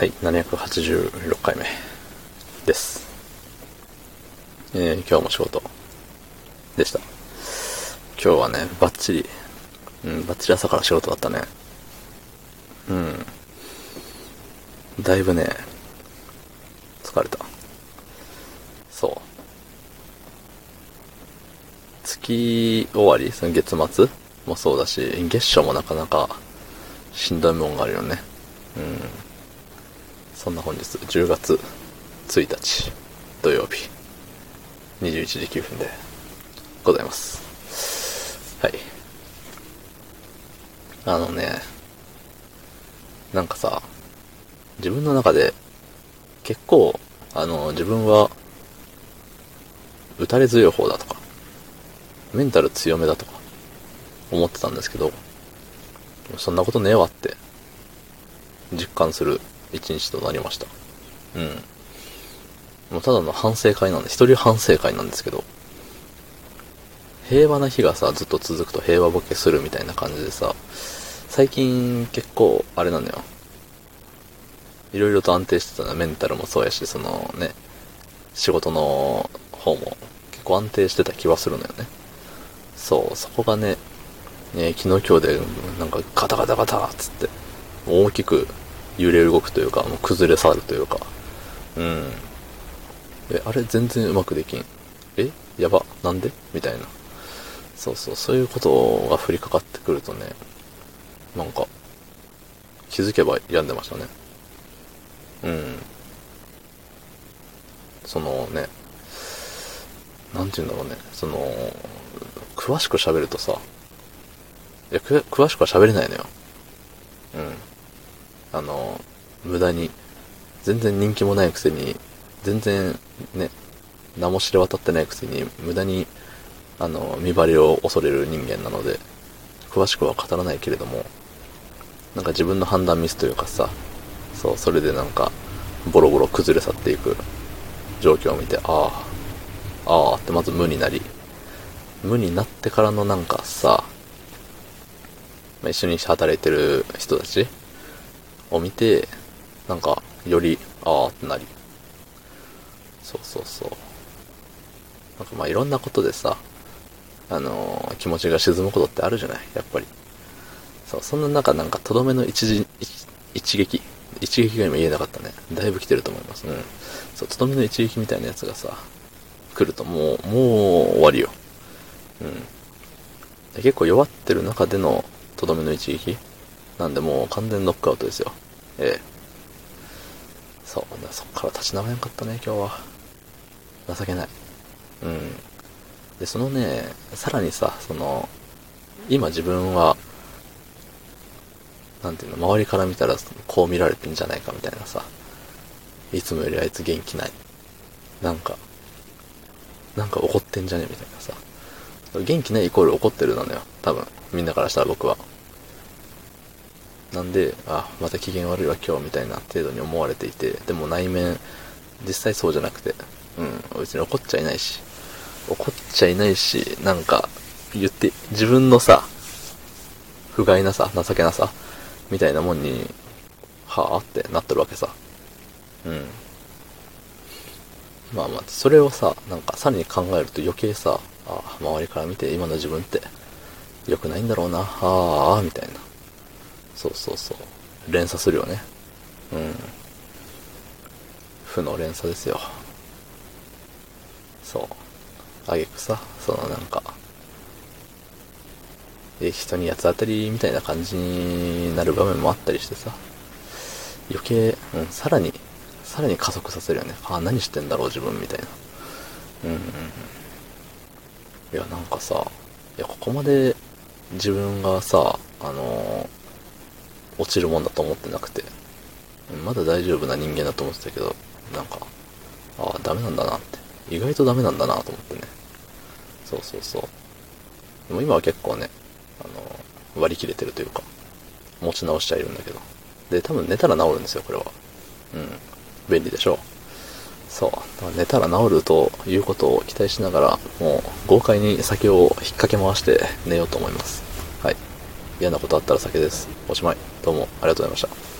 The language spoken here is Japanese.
はい、786回目です。えー、今日も仕事でした。今日はね、バッチリ、うん、バッチリ朝から仕事だったね。うん。だいぶね、疲れた。そう。月終わりその月末もそうだし、月初もなかなかしんどいもんがあるよね。うん。そんな本日、10月1日土曜日、21時9分でございます。はい。あのね、なんかさ、自分の中で結構、あの、自分は打たれ強い方だとか、メンタル強めだとか思ってたんですけど、そんなことねえわって実感する一日となりました。うん。もうただの反省会なんで、一人反省会なんですけど、平和な日がさ、ずっと続くと平和ボケするみたいな感じでさ、最近結構、あれなのよ。いろいろと安定してたのメンタルもそうやし、そのね、仕事の方も結構安定してた気はするのよね。そう、そこがね、ね昨日今日でなんかガタガタガタっつって、大きく揺れ動くというか、もう崩れ去るというか、うん。え、あれ全然うまくできん。えやば、なんで？みたいな。そうそう、そういうことが降りかかってくるとね、なんか、気づけば病んでましたね。うん。そのね、なんて言うんだろうね、その、詳しく喋るとさ、いや、詳しくは喋れないのよ。うん。あの、無駄に、全然人気もないくせに、全然ね、名も知れ渡ってないくせに、無駄に、あの、見張りを恐れる人間なので、詳しくは語らないけれども、なんか自分の判断ミスというかさ、そう、それでなんか、ボロボロ崩れ去っていく状況を見て、ああ、ああってまず無になり、無になってからのなんかさ、まあ一緒に働いてる人たちを見て、なんか、より、ああってなり。そうそうそう。なんかまあいろんなことでさ、あのー気持ちが沈むことってあるじゃない？やっぱり。そう、そんな中なんかとどめの一時、一撃。一撃が今言えなかったね。だいぶ来てると思います。うん。そう、とどめの一撃みたいなやつがさ、来るともう、もう終わりよ。うん。結構弱ってる中でのとどめの一撃なんでもう完全ノックアウトですよ。ええ。そう、そっから立ち直れんかったね、今日は。情けない。うん。で、そのね、さらにさ、その、今自分は、なんていうの、周りから見たらこう見られてんじゃないかみたいなさ、いつもよりあいつ元気ない。なんか、なんか怒ってんじゃねみたいなさ。元気ないイコール怒ってるなのよ。多分。みんなからしたら僕は。なんで、あ、また機嫌悪いわ今日みたいな程度に思われていて、でも内面、実際そうじゃなくて、うん、別に怒っちゃいないし、怒っちゃいないし、なんか、言って、自分のさ、不甲斐なさ、情けなさ、みたいなもんに、はぁってなってるわけさ。うん。まあまあ、それをさ、なんかさらに考えると余計さ、ああ、周りから見て今の自分って良くないんだろうな、ああ、みたいな。そうそうそう。連鎖するよね。うん。負の連鎖ですよ。そう。あげくさ、そのなんか、え、人に八つ当たりみたいな感じになる場面もあったりしてさ、余計、うん、さらに、さらに加速させるよね。あ、何してんだろう自分みたいな。うんうんうん。いや、なんかさ、いや、ここまで自分がさ、あのー落ちるもんだと思ってなくて、まだ大丈夫な人間だと思ってたけど、なんか、ああ、ダメなんだなって。意外とダメなんだなと思ってね。そうそうそう。でも今は結構ね、あの、割り切れてるというか、持ち直しちゃいるんだけど。で、多分寝たら治るんですよ、これは。うん。便利でしょう。そう。寝たら治るということを期待しながら、もう豪快に酒を引っ掛け回して寝ようと思います。嫌なことあったら酒です。おしまい。どうもありがとうございました。